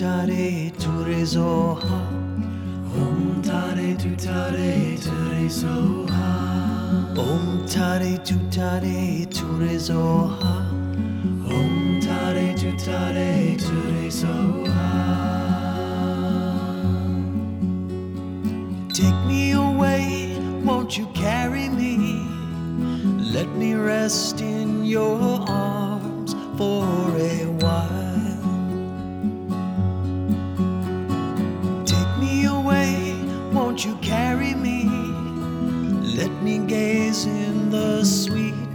tare tu re ha Om tare tu tare tu re ha Om tare tu tare tu re ha Om tare tu tare tu re ha Take me away, won't you carry me? Let me rest in your arms for a while.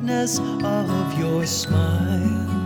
sweetness of your smile.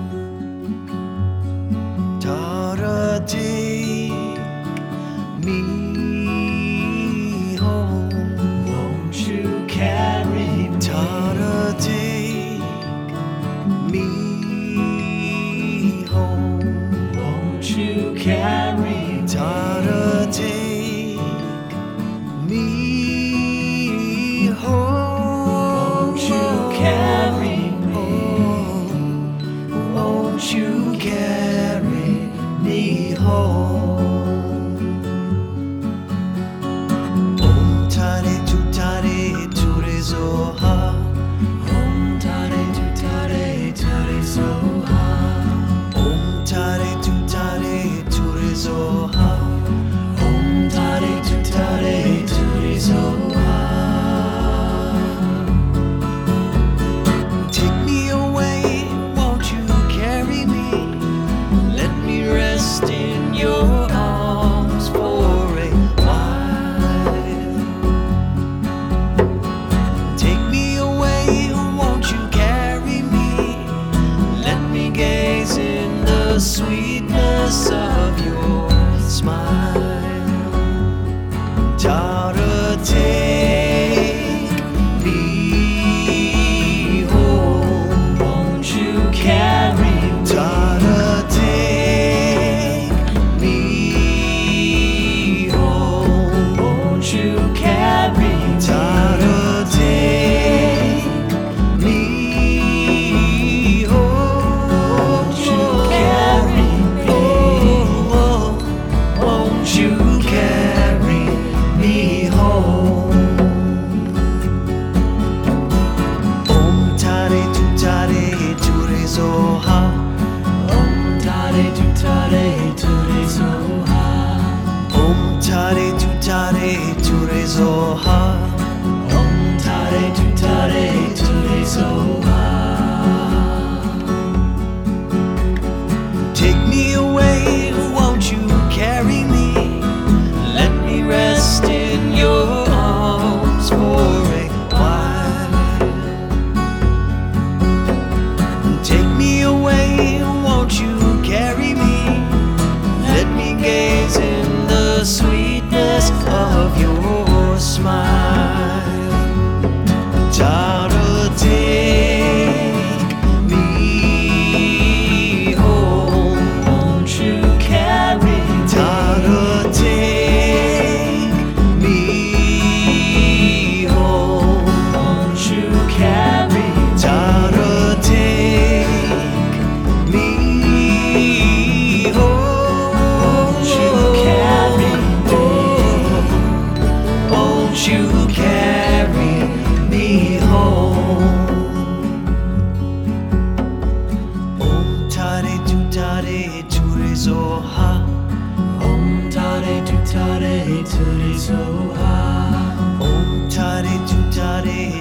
om tare tare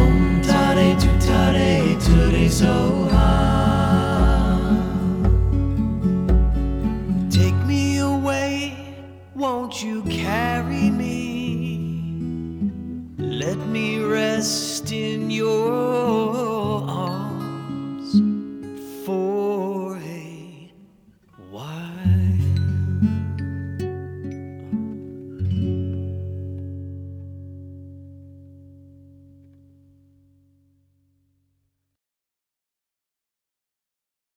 om tare take me away won't you carry me? Let me rest in your arms.